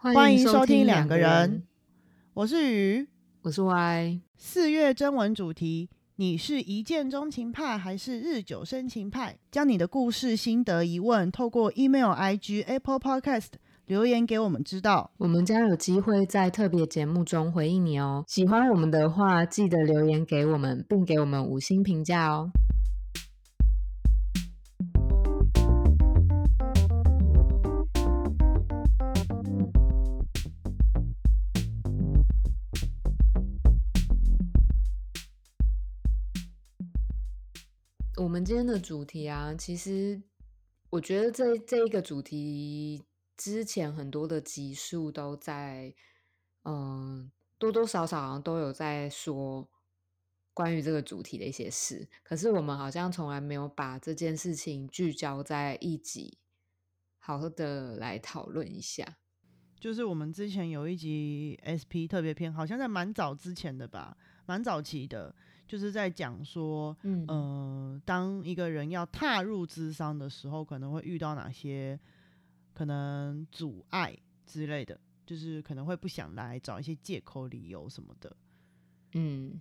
欢迎收听两两个人，我是鱼。我是 Y。四月征文主题：你是一见钟情派还是日久生情派？将你的故事、心得、疑问透过 email、IG、Apple Podcast 留言给我们知道。我们将有机会在特别节目中回应你哦。喜欢我们的话，记得留言给我们，并给我们五星评价哦。今天的主题啊，其实我觉得这这一个主题之前很多的集数都在，嗯、多多少少好像都有在说关于这个主题的一些事，可是我们好像从来没有把这件事情聚焦在一集，好好的来讨论一下。就是我们之前有一集 SP 特别篇，好像在蛮早之前的吧，蛮早期的，就是在讲说，嗯呃，当一个人要踏入智商的时候，可能会遇到哪些可能阻碍之类的，就是可能会不想来，找一些借口、理由什么的。嗯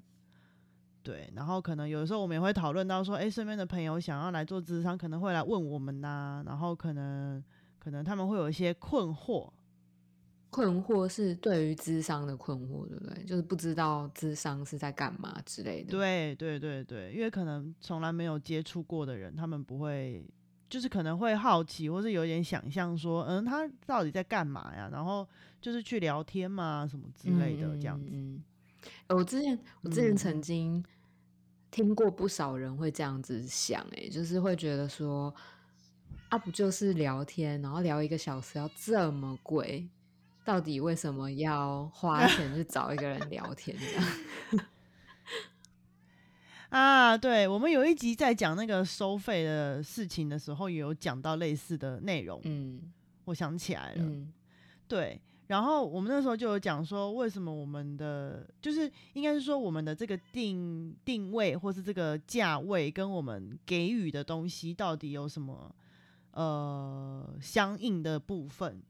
对，然后可能有的时候我们也会讨论到说，哎，身边的朋友想要来做智商，可能会来问我们呐、然后可能可能他们会有一些困惑，困惑是对于智商的困惑，对不对？就是不知道智商是在干嘛之类的。，对对对对，因为可能从来没有接触过的人，他们不会，就是可能会好奇，或是有点想象说，嗯，他到底在干嘛呀？然后就是去聊天嘛，什么之类的，这样子。我之前我之前嗯曾经听过不少人会这样子想、欸，就是会觉得说，啊，不就是聊天，然后聊一个小时要这么贵，到底为什么要花 钱去找一个人聊天这样？啊，对，我们有一集在讲那个收费的事情的时候，也有讲到类似的内容，嗯我想起来了。嗯对，然后我们那时候就有讲说，为什么我们的就是应该是说我们的这个定定位或是这个价位跟我们给予的东西到底有什么呃相应的部分，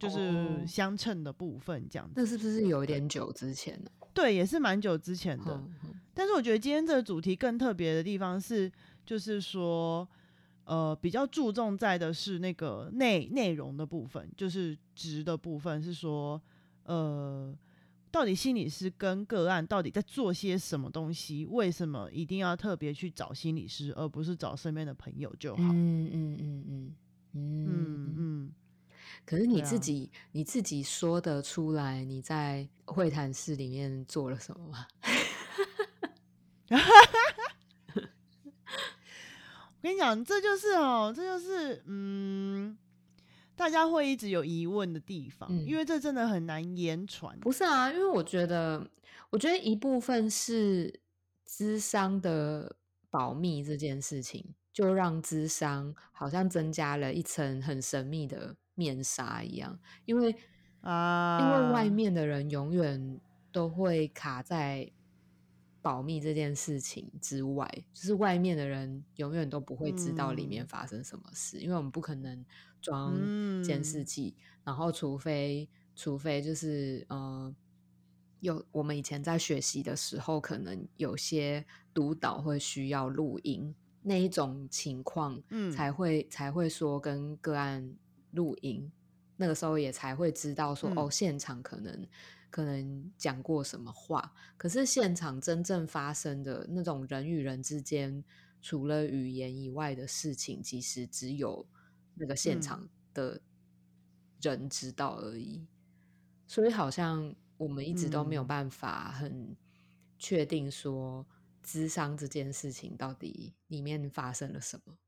就是哦相称的部分这样子。那是不是有一点久之前呢、对，也是蛮久之前的。但是我觉得今天这个主题更特别的地方是，就是说，呃，比较注重在的是那个内内容的部分，就是值的部分，是说，呃，到底心理师跟个案到底在做些什么东西？为什么一定要特别去找心理师，而不是找身边的朋友就好？嗯嗯嗯嗯嗯嗯嗯，可是你自己、你自己说得出来你在会谈室里面做了什么吗？我跟你讲，这就是哦，这就是嗯，大家会一直有疑问的地方，嗯因为这真的很难言传。不是啊，因为我觉得，我觉得一部分是智商的保密这件事情，就让智商好像增加了一层很神秘的面纱一样，因为啊，因为外。面的人永远都会卡在保密这件事情之外，就是外面的人永远都不会知道里面嗯。发生什么事，因为我们不可能装监视嗯。器，然后除非除非就是呃。有我们以前在学习的时候，可能有些督导会需要录音，那一种情况，嗯。才会才会说跟个案录音，那个时候也才会知道说、嗯哦，现场可能可能讲过什么话，可是现场真正发生的那种人与人之间除了语言以外的事情，其实只有那个现嗯场的人知道而已。所以好像我们一直都没有嗯办法很确定说，智商这件事情到底里面发生了什么。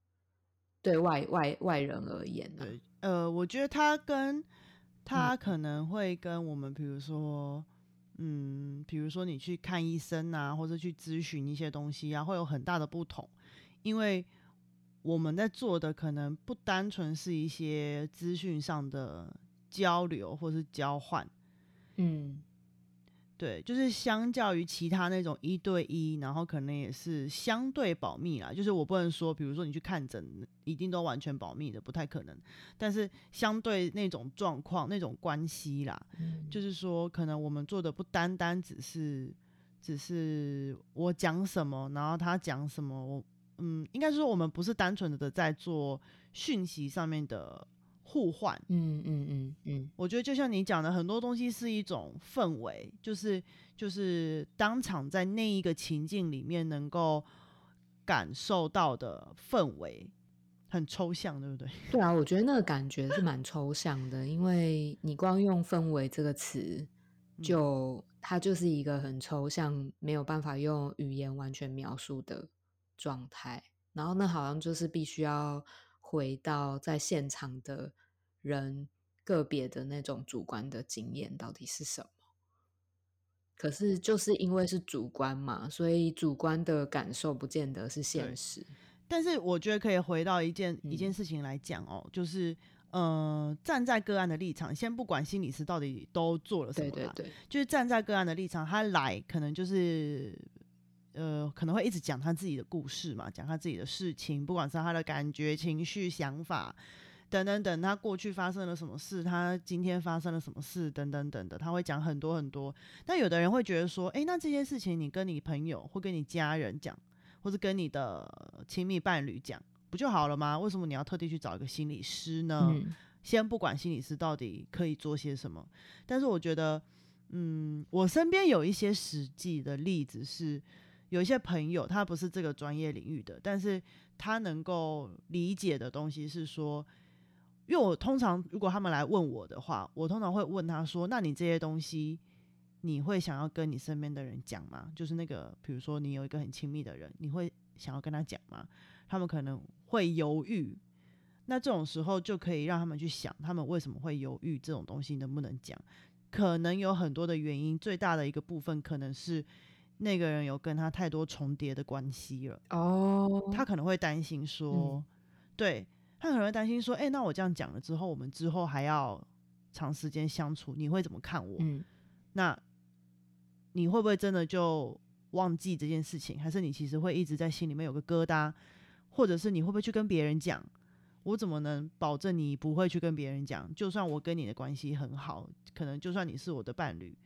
对外外外人而言呢、对，呃，我觉得他跟他可能会跟我们，比如说，嗯，比如说你去看医生啊，或者去咨询一些东西啊，会有很大的不同，因为我们在做的可能不单纯是一些资讯上的交流或是交换，嗯对，就是相较于其他那种一对一，然后可能也是相对保密啦。就是我不能说，比如说你去看诊，一定都完全保密的，不太可能。但是相对那种状况、那种关系啦，就是说，可能我们做的不单单只是，只是我讲什么，然后他讲什么，我嗯，应该说我们不是单纯的在做讯息上面的。互换，嗯嗯嗯嗯，我觉得就像你讲的，很多东西是一种氛围，就是就是当场在那一个情境里面能够感受到的氛围，很抽象，对不对？对啊，我觉得那个感觉是蛮抽象的，因为你光用氛围这个词，就它就是一个很抽象，没有办法用语言完全描述的状态，然后那好像就是必须要回到在现场的。人个别的那种主观的经验到底是什么？可是就是因为是主观嘛，所以主观的感受不见得是现实。但是我觉得可以回到一件一件事情来讲哦，就是呃，站在个案的立场，先不管心理师到底都做了什么，对对对，就是站在个案的立场，他来可能就是呃，可能会一直讲他自己的故事嘛，讲他自己的事情，不管是他的感觉、情绪、想法。等等等，他过去发生了什么事？他今天发生了什么事？等等等的，他会讲很多很多。但有的人会觉得说，哎，那这件事情你跟你朋友或跟你家人讲，或者跟你的亲密伴侣讲，不就好了吗？为什么你要特地去找一个心理师呢？先不管心理师到底可以做些什么，但是我觉得，嗯，我身边有一些实际的例子是，有一些朋友他不是这个专业领域的，但是他能够理解的东西是说。因为我通常如果他们来问我的话，我通常会问他说：“那你这些东西，你会想要跟你身边的人讲吗？就是那个，比如说你有一个很亲密的人，你会想要跟他讲吗？”他们可能会犹豫，那这种时候就可以让他们去想，他们为什么会犹豫，这种东西能不能讲？可能有很多的原因，最大的一个部分可能是那个人有跟他太多重叠的关系了。哦，他可能会担心说，对。他可能会担心说：“哎，那我这样讲了之后，我们之后还要长时间相处，你会怎么看我？那你会不会真的就忘记这件事情？还是你其实会一直在心里面有个疙瘩？或者是你会不会去跟别人讲？我怎么能保证你不会去跟别人讲？就算我跟你的关系很好，可能就算你是我的伴侣，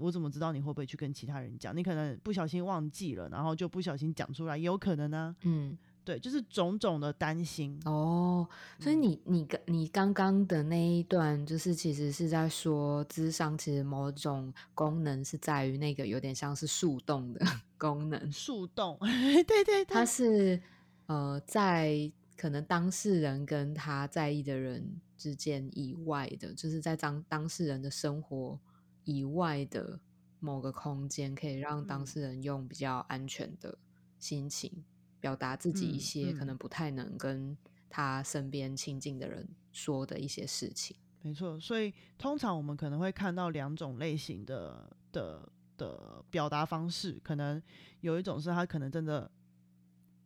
我怎么知道你会不会去跟其他人讲？你可能不小心忘记了，然后就不小心讲出来，也有可能呢。嗯。”对，就是种种的担心哦。所以你你刚你刚刚的那一段，就是其实是在说，智商其实某种功能是在于那个有点像是树洞的 功能。树洞，对 对，它是呃，在可能当事人跟他在意的人之间以外的，就是在当当事人的生活以外的某个空间，可以让当事人用比较安全的心情。表达自己一些可能不太能跟他身边亲近的人说的一些事情。没错，所以通常我们可能会看到两种类型的的的表达方式，可能有一种是他可能真的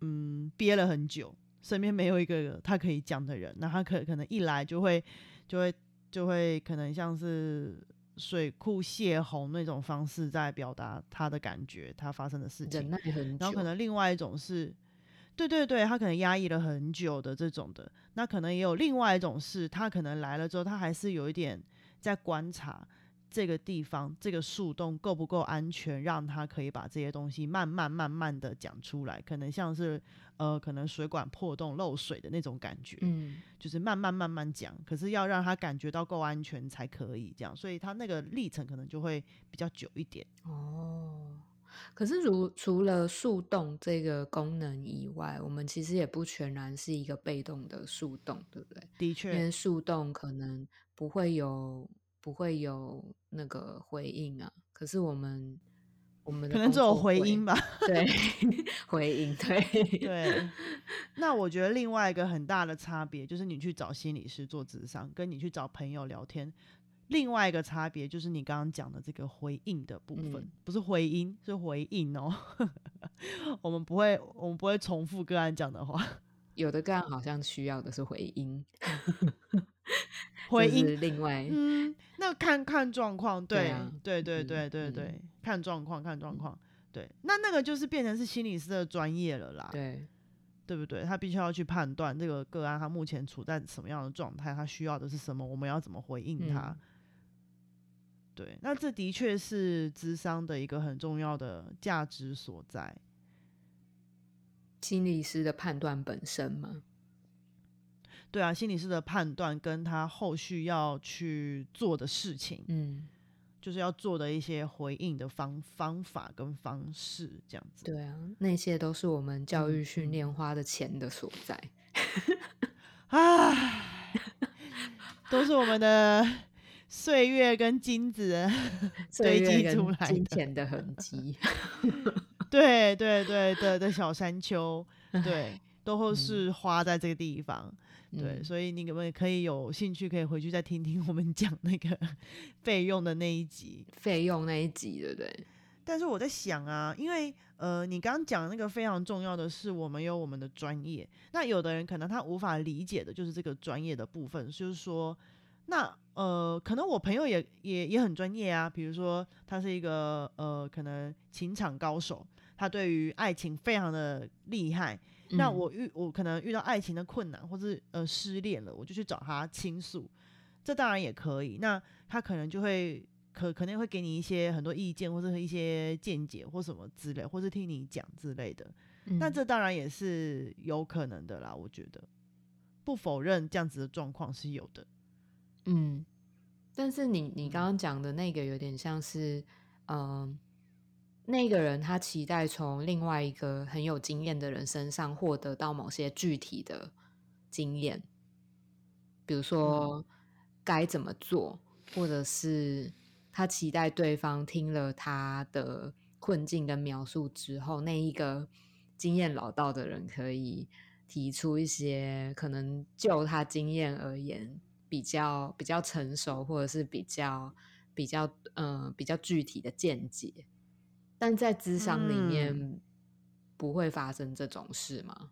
嗯憋了很久，身边没有一个他可以讲的人，那他可可能一来就会就会就会可能像是水库泄洪那种方式在表达他的感觉，他发生的事情，然后可能另外一种是。对对对，他可能压抑了很久的这种的，那可能也有另外一种是，他可能来了之后，他还是有一点在观察这个地方，这个树洞够不够安全，让他可以把这些东西慢慢慢慢的讲出来，可能像是呃，可能水管破洞漏水的那种感觉，嗯，就是慢慢慢慢讲，可是要让他感觉到够安全才可以这样，所以他那个历程可能就会比较久一点。哦。可是，如除了树洞这个功能以外，我们其实也不全然是一个被动的树洞，对不对？的确，因为树洞可能不会有不会有那个回应啊。可是我们我们可能只有回音吧？对，回应，对 对。那我觉得另外一个很大的差别就是，你去找心理师做智商，跟你去找朋友聊天。另外一个差别就是你刚刚讲的这个回应的部分，不是回音，是回应哦。我们不会，我们不会重复个案讲的话。有的个案好像需要的是回音，回应另外，嗯，那看看状况，对，对啊对对嗯对对对，嗯看状况看状况，对，那那个就是变成是心理师的专业了啦，对，对不对？他必须要去判断这个个案他目前处在什么样的状态，他需要的是什么，我们要怎么回应他。嗯对，那这的确是智商的一个很重要的价值所在。心理师的判断本身嘛，对啊，心理师的判断跟他后续要去做的事情，嗯，就是要做的一些回应的方方法跟方式，这样子。对啊，那些都是我们教育嗯训嗯练花的钱的所在。唉，都是我们的岁月跟金子 堆积出跟来的。金钱的痕迹。对对对的的小山丘，对，都会嗯是花在这个地方。对，嗯所以你可不可以有兴趣，可以回去再听听我们讲那个 费用的那一集。费用那一集，对不对？但是我在想啊，因为呃，你刚刚讲那个非常重要的是，我们有我们的专业。那有的人可能他无法理解的就是这个专业的部分，就是说，那呃，可能我朋友也也也很专业啊，比如说他是一个呃，可能情场高手，他对于爱情非常的厉害。那嗯我遇我可能遇到爱情的困难，或是呃失恋了，我就去找他倾诉，这当然也可以。那他可能就会可可能会给你一些很多意见，或者一些见解或什么之类，或是听你讲之类的。那嗯这当然也是有可能的啦，我觉得不否认这样子的状况是有的。嗯，但是你你嗯刚刚讲的那个有点像是，嗯、那个人他期待从另外一个很有经验的人身上获得到某些具体的经验，比如说该怎么做，或者是他期待对方听了他的困境跟描述之后，那一个经验老道的人可以提出一些可能就他经验而言比较比较成熟，或者是比较比较嗯、呃比较具体的见解。但在智商里面不会发生这种事吗？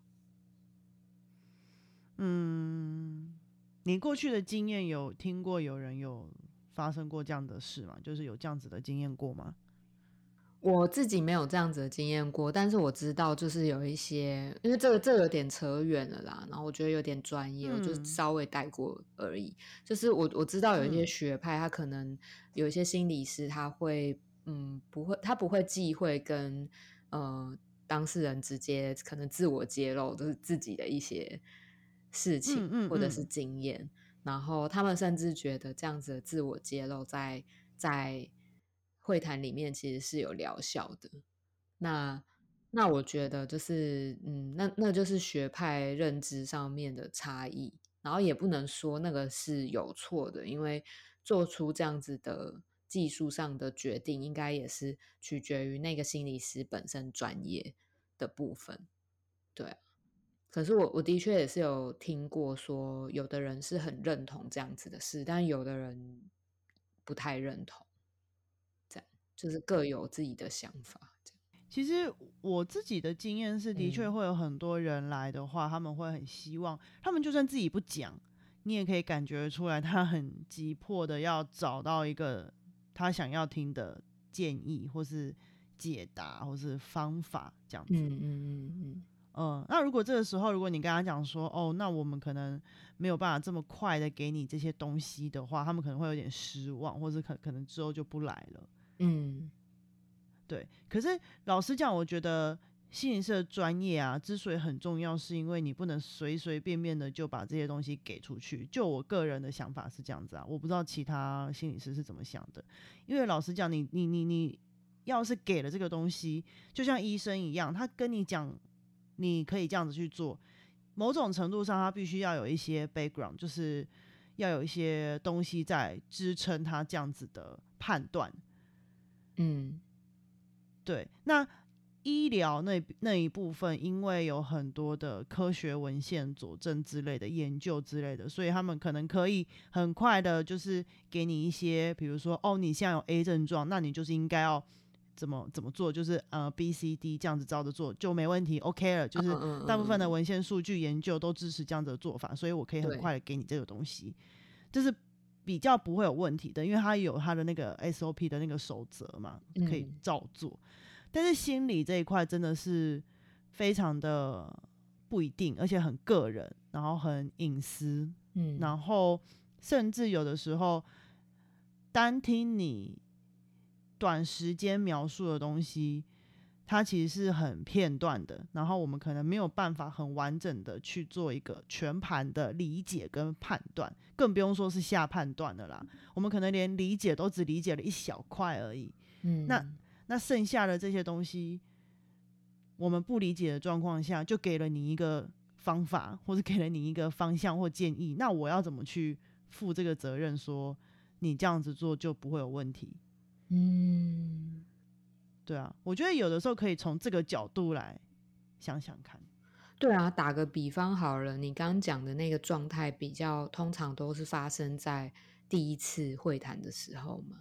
嗯，你过去的经验有听过有人有发生过这样的事吗？就是有这样子的经验过吗？我自己没有这样子的经验过，但是我知道就是有一些，因为这个这个有点扯远了啦，然后我觉得有点专业，我就嗯稍微带过而已。就是我我知道有一些嗯学派，他可能有一些心理师，他会嗯不会，他不会忌讳跟呃当事人直接可能自我揭露，就是自己的一些事情、嗯嗯或者是嗯。经验，然后他们甚至觉得这样子的自我揭露在在会谈里面其实是有疗效的。那那我觉得就是嗯，那那就是学派认知上面的差异，然后也不能说那个是有错的，因为做出这样子的技术上的决定，应该也是取决于那个心理师本身专业的部分。对啊，可是我我的确也是有听过说，有的人是很认同这样子的事，但有的人不太认同，这样就是各有自己的想法。这样其实我自己的经验是，的确嗯会有很多人来的话，他们会很希望，他们就算自己不讲，你也可以感觉出来，他很急迫的要找到一个他想要听的建议，或是解答，或是方法这样子。嗯嗯嗯嗯嗯，那如果这个时候，如果你跟他讲说，哦，那我们可能没有办法这么快的给你这些东西的话，他们可能会有点失望，或者可可能之后就不来了。嗯对，可是老实讲，我觉得心理师的专业啊，之所以很重要，是因为你不能随随便便的就把这些东西给出去。就我个人的想法是这样子啊，我不知道其他心理师是怎么想的。因为老实讲，你你你你要是给了这个东西，就像医生一样，他跟你讲你可以这样子去做，某种程度上他必须要有一些 background，就是要有一些东西在支撑他这样子的判断。嗯对，那医疗那那一部分，因为有很多的科学文献佐证之类的研究之类的，所以他们可能可以很快的，就是给你一些，比如说，哦，你现在有 A 症状，那你就是应该要怎么怎么做，就是呃 B、C、D 这样子照着做就没问题，OK 了。就是大部分的嗯文献数据研究都支持这样子的做法，所以我可以很快的给你这个东西。就是比较不会有问题的，因为它有它的那个 SOP 的那个守则嘛，可以照做。但是心理这一块真的是非常的不一定，而且很个人，然后很隐私，嗯，然后甚至有的时候单听你短时间描述的东西。它其实是很片段的，然后我们可能没有办法很完整的去做一个全盘的理解跟判断，更不用说是下判断的啦。我们可能连理解都只理解了一小块而已。嗯，那那剩下的这些东西，我们不理解的状况下，就给了你一个方法，或者给了你一个方向或建议，那我要怎么去负这个责任？说你这样子做就不会有问题？嗯。对啊，我觉得有的时候可以从这个角度来想想看。对啊，打个比方好了，你刚刚讲的那个状态，比较通常都是发生在第一次会谈的时候嘛。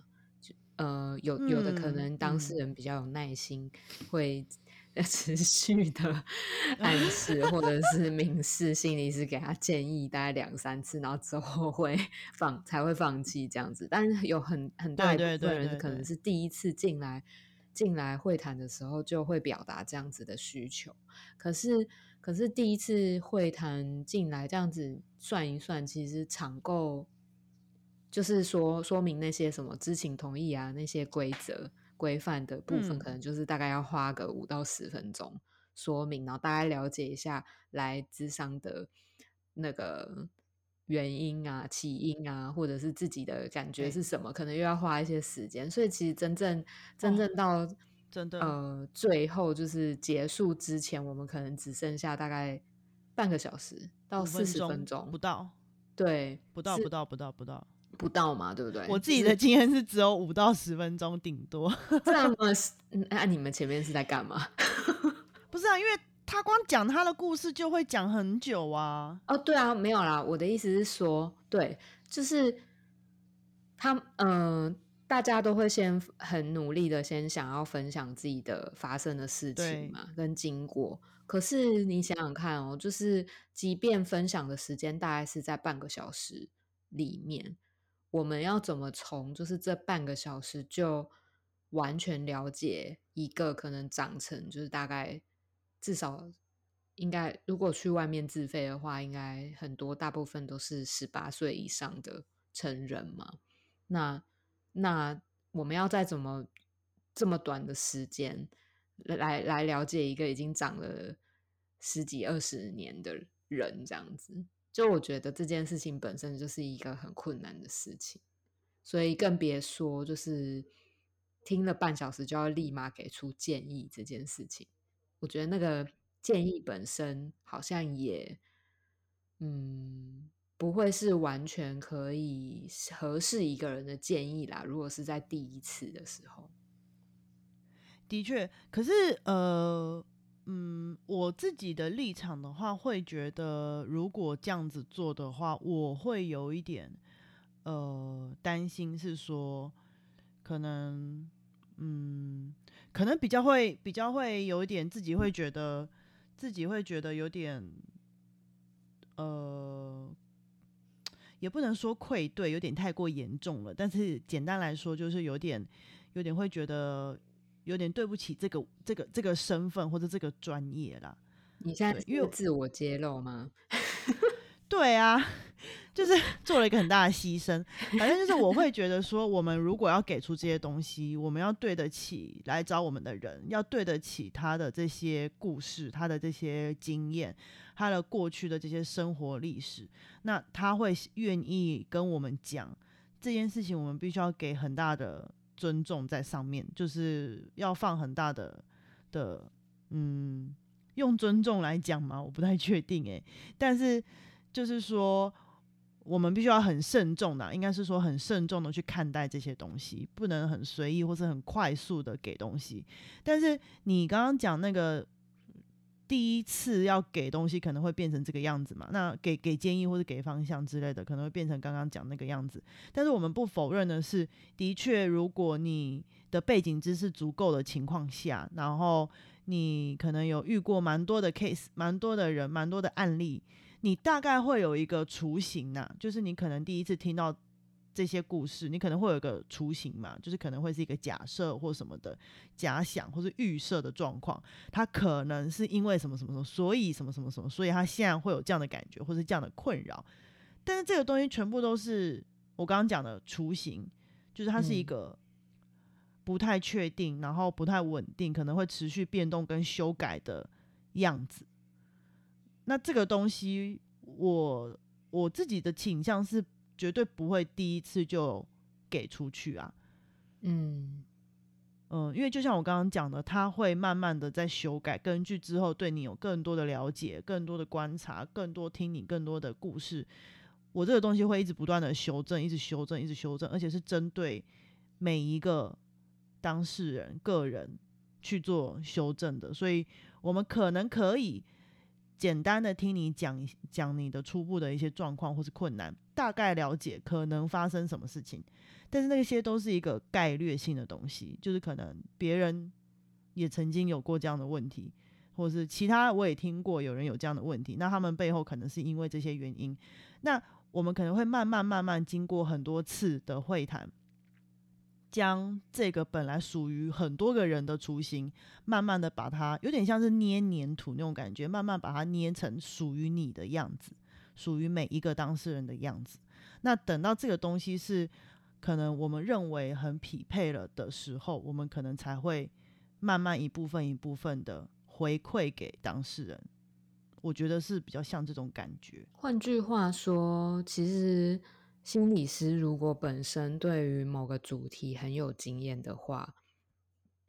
就呃，有有的可能当事人比较有耐心，会 持续的 暗示或者是明示心理师给他建议，大概两三次，然后之后会放才会放弃这样子。但是有很很大一部分人可能是第一次进来。进来会谈的时候就会表达这样子的需求，可是可是第一次会谈进来这样子算一算，其实场够就是说说明那些什么知情同意啊那些规则规范的部分，可能就是大概要花个五到十分钟说明，然后大概了解一下来咨商的那个。原因啊，起因啊，或者是自己的感觉是什么，可能又要花一些时间。所以其实真正真正到真的。呃最后就是结束之前，我们可能只剩下大概半个小时到四十分钟不到，对，不到不到不到不到不到嘛，对不对？我自己的经验是只有五到十分钟顶多。这么那你们前面是在干嘛？不是啊，因为。他光讲他的故事就会讲很久啊！哦，对啊，没有啦。我的意思是说，对，就是他，嗯，大家都会先很努力的先想要分享自己的发生的事情嘛，跟经过。可是你想想看哦，就是即便分享的时间大概是在半个小时里面，我们要怎么从就是这半个小时就完全了解一个可能长成就是大概。至少应该，如果去外面自费的话，应该很多大部分都是十八岁以上的成人嘛。那那我们要再怎么这么短的时间来来了解一个已经长了十几二十年的人，这样子，就我觉得这件事情本身就是一个很困难的事情，所以更别说就是听了半小时就要立马给出建议这件事情。我觉得那个建议本身好像也，嗯，不会是完全可以合适一个人的建议啦。如果是在第一次的时候，的确，可是呃，嗯，我自己的立场的话，会觉得如果这样子做的话，我会有一点呃担心，是说可能，嗯。可能比较会比较会有一点自己会觉得自己会觉得有点，呃，也不能说愧对，有点太过严重了。但是简单来说，就是有点有点会觉得有点对不起这个这个这个身份或者这个专业啦。你现在因为自我揭露吗？对啊。就是做了一个很大的牺牲，反正就是我会觉得说，我们如果要给出这些东西，我们要对得起来找我们的人，要对得起他的这些故事、他的这些经验、他的过去的这些生活历史，那他会愿意跟我们讲这件事情，我们必须要给很大的尊重在上面，就是要放很大的的，嗯，用尊重来讲嘛，我不太确定诶，但是就是说。我们必须要很慎重的，应该是说很慎重的去看待这些东西，不能很随意或是很快速的给东西。但是你刚刚讲那个第一次要给东西，可能会变成这个样子嘛？那给给建议或者给方向之类的，可能会变成刚刚讲那个样子。但是我们不否认的是，的确，如果你的背景知识足够的情况下，然后你可能有遇过蛮多的 case，蛮多的人，蛮多的案例。你大概会有一个雏形呐，就是你可能第一次听到这些故事，你可能会有一个雏形嘛，就是可能会是一个假设或什么的假想或是预设的状况，他可能是因为什么什么什么，所以什么什么什么，所以他现在会有这样的感觉或是这样的困扰。但是这个东西全部都是我刚刚讲的雏形，就是它是一个不太确定，然后不太稳定，可能会持续变动跟修改的样子。那这个东西，我我自己的倾向是。绝对不会第一次就给出去啊，嗯嗯，因为就像我刚刚讲的，他会慢慢的在修改，根据之后对你有更多的了解、更多的观察、更多听你更多的故事，我这个东西会一直不断的修正，一直修正，一直修正，而且是针对每一个当事人个人去做修正的，所以我们可能可以。简单的听你讲讲你的初步的一些状况或是困难，大概了解可能发生什么事情，但是那些都是一个概率性的东西，就是可能别人也曾经有过这样的问题，或是其他我也听过有人有这样的问题，那他们背后可能是因为这些原因，那我们可能会慢慢慢慢经过很多次的会谈。将这个本来属于很多个人的雏形，慢慢的把它有点像是捏黏土那种感觉，慢慢把它捏成属于你的样子，属于每一个当事人的样子。那等到这个东西是可能我们认为很匹配了的时候，我们可能才会慢慢一部分一部分的回馈给当事人。我觉得是比较像这种感觉。换句话说，其实。心理师如果本身对于某个主题很有经验的话，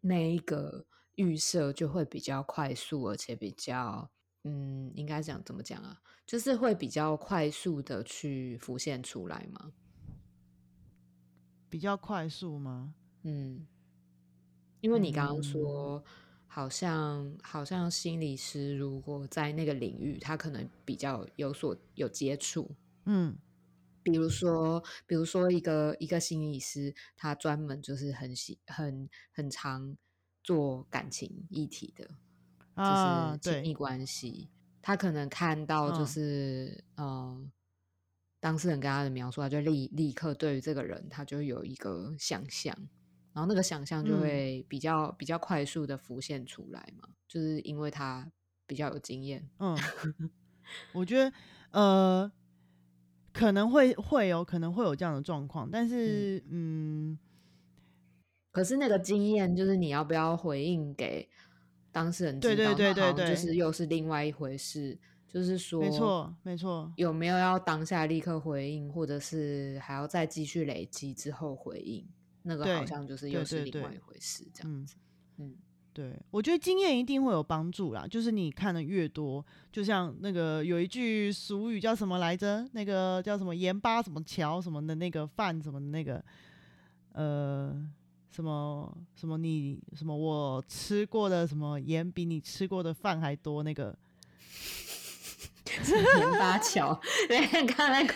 那一个预设就会比较快速，而且比较嗯，应该讲怎么讲啊？就是会比较快速的去浮现出来吗？比较快速吗？嗯，因为你刚刚说，好像好像心理师如果在那个领域，他可能比较有所有接触，嗯。比如说，比如说一个一个心理师，他专门就是很喜很很常做感情议题的，就是亲密关系。他可能看到就是呃，当事人跟他的描述，他就立立刻对于这个人，他就有一个想象，然后那个想象就会比较比较快速的浮现出来嘛，就是因为他比较有经验。嗯，我觉得呃。可能会会有可能会有这样的状况，但是嗯，可是那个经验就是你要不要回应给当事人知道，对对对对，就是又是另外一回事。就是说，没错没错，有没有要当下立刻回应，或者是还要再继续累积之后回应？那个好像就是又是另外一回事，这样子，嗯。对，我觉得经验一定会有帮助啦。就是你看的越多，就像那个有一句俗语叫什么来着？那个叫什么盐巴什么桥什么的那个饭什么的那个，呃，什么什么你什么我吃过的什么盐比你吃过的饭还多那个。盐巴桥，你看那个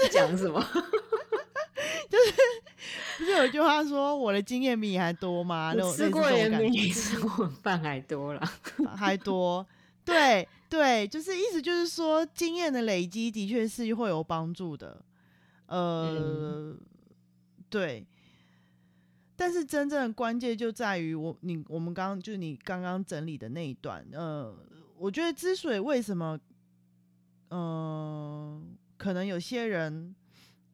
是讲什么？就是不是有句话说我的经验比你还多吗？吃过也比你吃过饭还多了，还多。对对，就是意思就是说，经验的累积的确是会有帮助的。呃，对。但是真正的关键就在于我你我们刚刚就是你刚刚整理的那一段。呃，我觉得之所以为什么，嗯，可能有些人。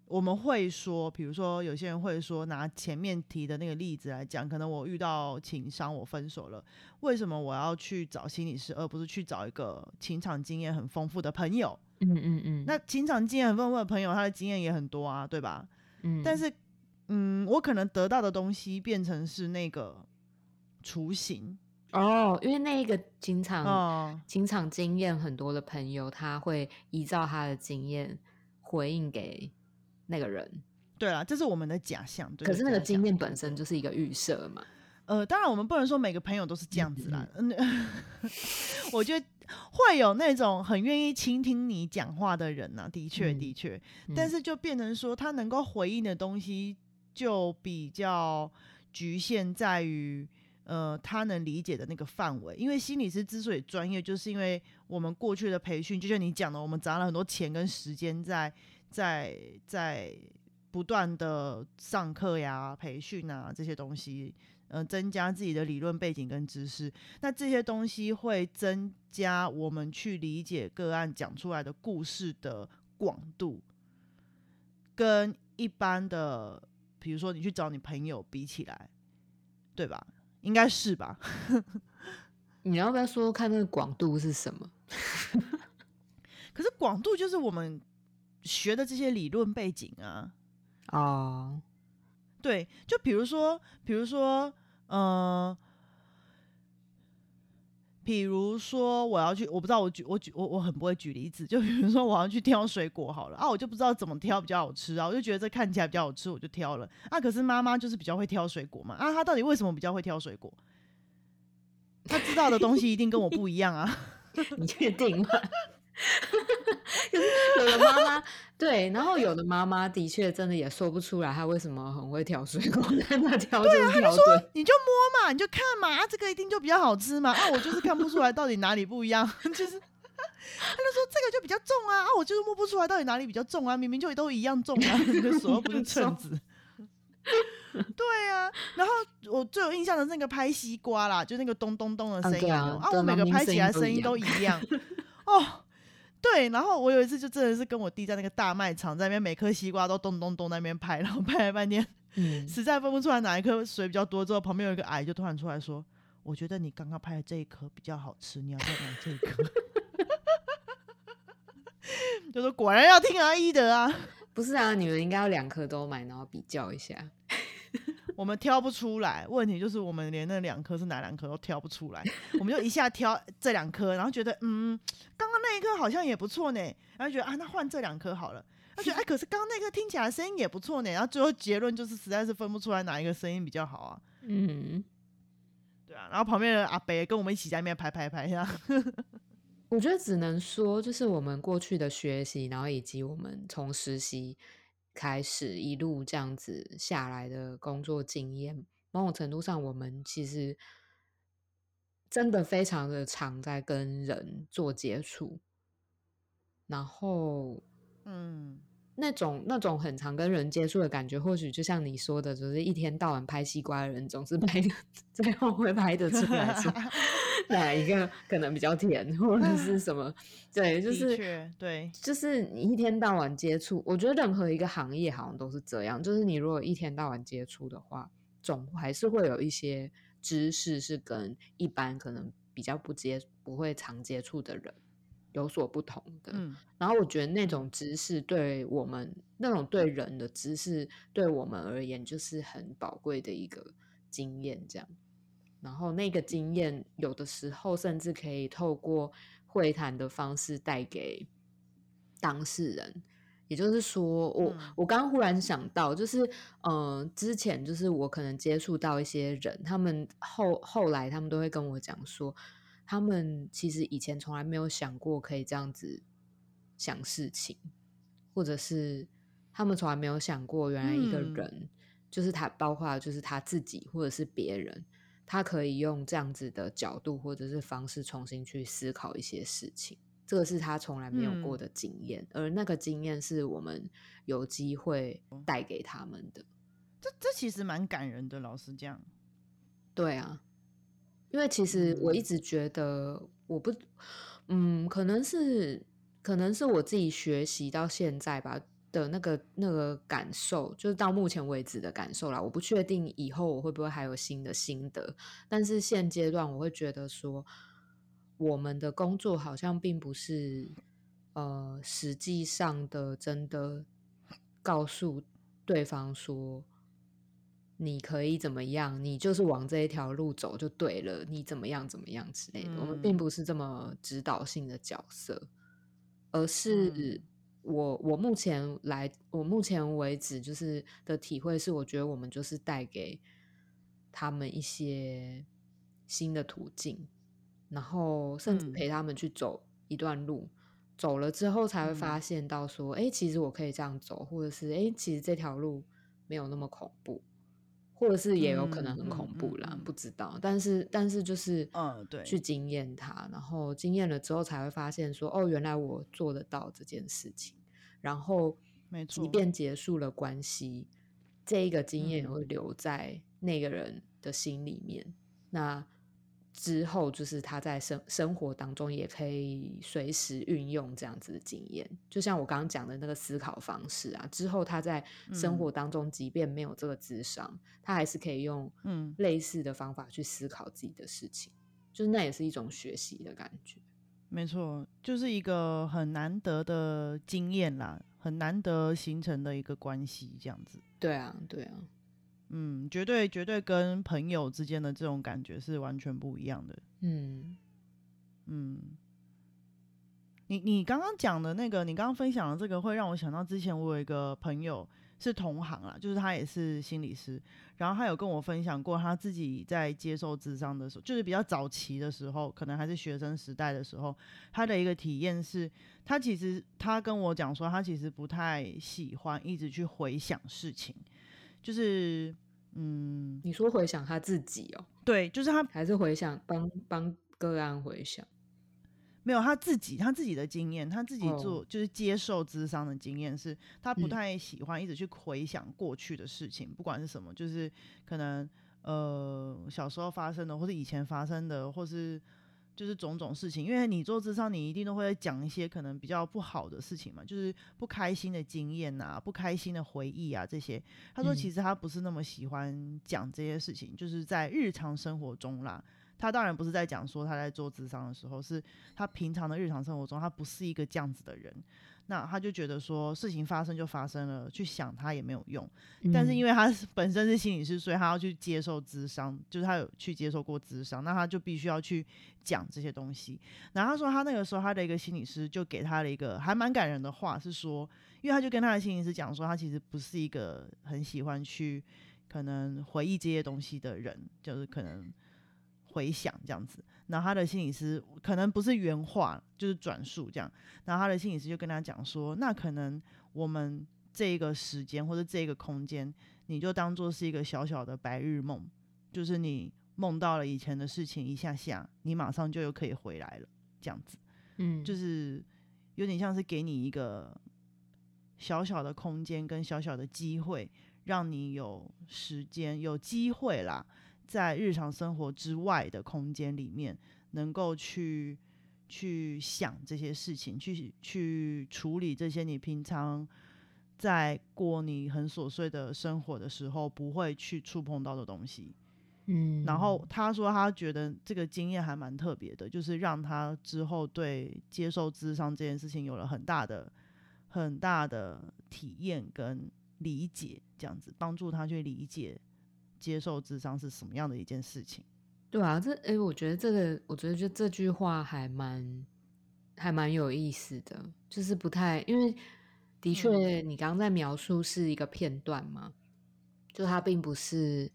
我们会说，比如说，有些人会说，拿前面提的那个例子来讲，可能我遇到情伤，我分手了，为什么我要去找心理师，而不是去找一个情场经验很丰富的朋友？嗯嗯嗯。那情场经验很丰富的朋友，他的经验也很多啊，对吧？嗯。但是，嗯，我可能得到的东西变成是那个雏形哦，因为那一个情场情场经验很多的朋友，他会依照他的经验回应给。那个人，对啊，这是我们的假象。对可是那个经验本身就是一个预设嘛。呃，当然我们不能说每个朋友都是这样子啦。嗯，我觉得会有那种很愿意倾听你讲话的人呐，的确的确。但是就变成说，他能够回应的东西就比较局限在于，呃，他能理解的那个范围。因为心理师之所以专业，就是因为我们过去的培训，就像你讲的，我们砸了很多钱跟时间在。在在不断的上课呀、培训啊这些东西，呃，增加自己的理论背景跟知识。那这些东西会增加我们去理解个案讲出来的故事的广度，跟一般的，比如说你去找你朋友比起来，对吧？应该是吧？你要不要说看那个广度是什么？可是广度就是我们学的这些理论背景啊。哦，对，就比如说，比如说，呃，比如说我要去，我不知道我举我举我我很不会举例子，就比如说我要去挑水果好了啊，我就不知道怎么挑比较好吃啊，我就觉得这看起来比较好吃，我就挑了啊。可是妈妈就是比较会挑水果嘛啊，她到底为什么比较会挑水果？她知道的东西一定跟我不一样啊。你确定吗？可是有的妈妈对，然后有的妈妈的确真的也说不出来她为什么很会挑水果，但她挑就对啊，她就说。你就摸嘛，你就看嘛，啊，这个一定就比较好吃嘛，啊，我就是看不出来到底哪里不一样，就是她就说这个就比较重啊，啊，我就是摸不出来到底哪里比较重啊，明明就都一样重啊，你的手又不是秤子。对啊，然后我最有印象的那个拍西瓜啦，就那个咚咚咚的声音对啊我每个拍起来声音都一样哦。对，然后我有一次就真的是跟我弟在那个大卖场，在那边每颗西瓜都咚咚咚那边拍，然后拍了半天，嗯，实在分不出来哪一颗水比较多，之后旁边有一个矮就突然出来说：“我觉得你刚刚拍的这一颗比较好吃，你要再买这一颗。”就说果然要听阿姨的啊，不是啊，你们应该要两颗都买，然后比较一下。我们挑不出来，问题就是我们连那两颗是哪两颗都挑不出来，我们就一下挑这两颗，然后觉得嗯，刚刚那一颗好像也不错呢，然后觉得啊，那换这两颗好了。他觉得哎，可是刚刚那颗听起来声音也不错呢，然后最后结论就是实在是分不出来哪一个声音比较好啊。嗯，对啊，然后旁边的阿北跟我们一起在那边拍拍拍，这样。我觉得只能说，就是我们过去的学习，然后以及我们从实习开始一路这样子下来的工作经验，某种程度上，我们其实真的非常的常在跟人做接触，然后嗯，那种那种很常跟人接触的感觉，或许就像你说的，就是一天到晚拍西瓜的人，总是 拍的最后会拍得出来说 哪一个可能比较甜，或者是什么？对，就是对，就是你一天到晚接触，我觉得任何一个行业好像都是这样，就是你如果一天到晚接触的话，总还是会有一些知识是跟一般可能比较不接不会常接触的人有所不同的。嗯然后我觉得那种知识对我们那种对人的知识，对我们而言就是很宝贵的一个经验，这样。然后那个经验有的时候甚至可以透过会谈的方式带给当事人。也就是说，我、嗯我刚刚忽然想到，就是嗯、呃之前就是我可能接触到一些人，他们后后来他们都会跟我讲说，他们其实以前从来没有想过可以这样子想事情，或者是他们从来没有想过，原来一个嗯人、就是他，包括就是他自己或者是别人，他可以用这样子的角度或者是方式重新去思考一些事情。这个是他从来没有过嗯的经验，而那个经验是我们有机会带给他们的。这这其实蛮感人的，老实讲。对啊，因为其实我一嗯直觉得，我不，嗯，可能是可能是我自己学习到现在吧的那个那个感受，就是到目前为止的感受啦。我不确定以后我会不会还有新的心得，但是现阶段我会觉得说，我们的工作好像并不是呃实际上的真的告诉对方说。你可以怎么样？你就是往这一条路走就对了。你怎么样怎么样之类的，我们并嗯不是这么指导性的角色，而是嗯我我目前来，我目前为止就是的体会是，我觉得我们就是带给他们一些新的途径，然后甚至嗯陪他们去走一段路。走了之后才会嗯发现到说，哎、其实我可以这样走，或者是哎、诶其实这条路没有那么恐怖，或者是也有可能很恐怖啦，嗯嗯不知道。但是但是就是嗯对去经验它，然后经验了之后才会发现说，哦，原来我做得到这件事情。然后没错，即便结束了关系，这一个经验也嗯会留在那个人的心里面。那之后就是他在生生活当中也可以随时运用这样子的经验，就像我刚刚讲的那个思考方式啊。之后他在生嗯活当中，即便没有这个智商，他还是可以用嗯类似的方法去思考自己的事情，就是那也是一种学习的感觉。没错，就是一个很难得的经验啦，很难得形成的一个关系，这样子。对啊，对啊，嗯，绝对绝对跟朋友之间的这种感觉是完全不一样的。嗯嗯，你你刚刚讲的那个，你刚刚分享的这个，会让我想到之前我有一个朋友是同行啦，就是他也是心理师，然后他有跟我分享过他自己在接受智商的时候，就是比较早期的时候，可能还是学生时代的时候，他的一个体验是，他其实他跟我讲说，他其实不太喜欢一直去回想事情，就是嗯，你说回想他自己哦，对，就是他还是回想帮帮个案回想？没有他自己他自己的经验，他自己哦做、就是接受智商的经验是，他不嗯太喜欢一直去回想过去的事情，不管是什么，就是可能呃小时候发生的，或是以前发生的，或是就是种种事情。因为你做智商，你一定都会讲一些可能比较不好的事情嘛，就是不开心的经验啊，不开心的回忆啊这些。他说嗯其实他不是那么喜欢讲这些事情，就是在日常生活中啦。他当然不是在讲说他在做智商的时候，是他平常的日常生活中，他不是一个这样子的人。那他就觉得说事情发生就发生了，去想他也没有用。但是因为为他是本身是心理师，所以他要去接受智商，就是他有去接受过智商，那他就必须要去讲这些东西。然后他说他那个时候他的一个心理师就给他了一个还蛮感人的话，是说，因为他就跟他的心理师讲说，他其实不是一个很喜欢去可能回忆这些东西的人，就是可能回想这样子。然后他的心理师可能不是原话，就是转述这样。然后他的心理师就跟他讲说，那可能我们这个时间或者这个空间，你就当做是一个小小的白日梦，就是你梦到了以前的事情一下下，你马上就又可以回来了，这样子，嗯就是有点像是给你一个小小的空间跟小小的机会，让你有时间、有机会啦，在日常生活之外的空间里面，能够去去想这些事情，去去处理这些你平常在过你很琐碎的生活的时候不会去触碰到的东西。嗯，然后他说他觉得这个经验还蛮特别的，就是让他之后对接受智商这件事情有了很大的、很大的体验跟理解，这样子帮助他去理解接受智商是什么样的一件事情。对啊，这诶，我觉得这个，我觉得就这句话还蛮还蛮有意思的，就是不太，因为的确你刚刚在描述是一个片段嘛，就他并不是，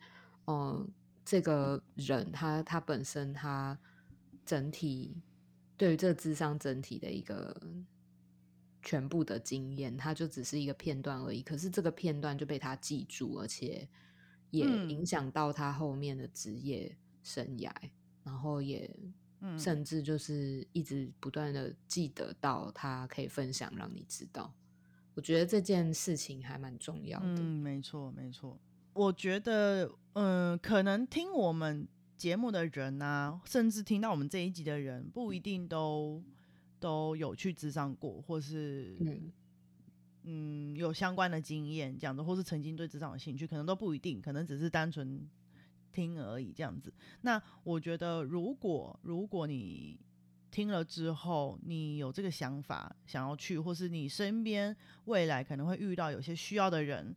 嗯、这个人他他本身他整体对于这个智商整体的一个全部的经验，它就只是一个片段而已。可是这个片段就被他记住，而且也嗯影响到他后面的职业生涯，然后也嗯甚至就是一直不断的记得到他可以分享，让你知道。我觉得这件事情还蛮重要的。嗯，没错，没错。我觉得，嗯，可能听我们节目的人啊，甚至听到我们这一集的人，不一定都都有去智商过，或是嗯有相关的经验这样子，或是曾经对职场有兴趣，可能都不一定，可能只是单纯听而已这样子。那我觉得，如果如果你听了之后，你有这个想法想要去，或是你身边未来可能会遇到有些需要的人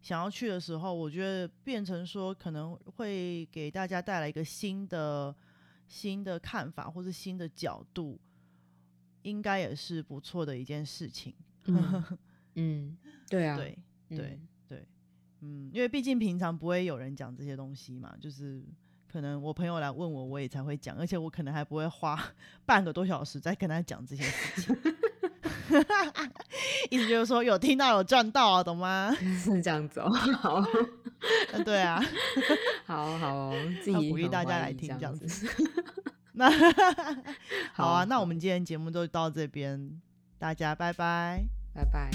想要去的时候，我觉得变成说可能会给大家带来一个新的新的看法，或是新的角度，应该也是不错的一件事情。嗯，对啊，对对嗯对，嗯，因为毕竟平常不会有人讲这些东西嘛，就是可能我朋友来问我，我也才会讲，而且我可能还不会花 半个多小时在跟他讲这些事情。意思就是说有听到有赚到啊，懂吗？是 这样子哦。好，嗯对啊，好好哦，自己鼓励大家来听这样子子。那好啊，好那我们今天节目就到这边，大家拜拜。拜拜。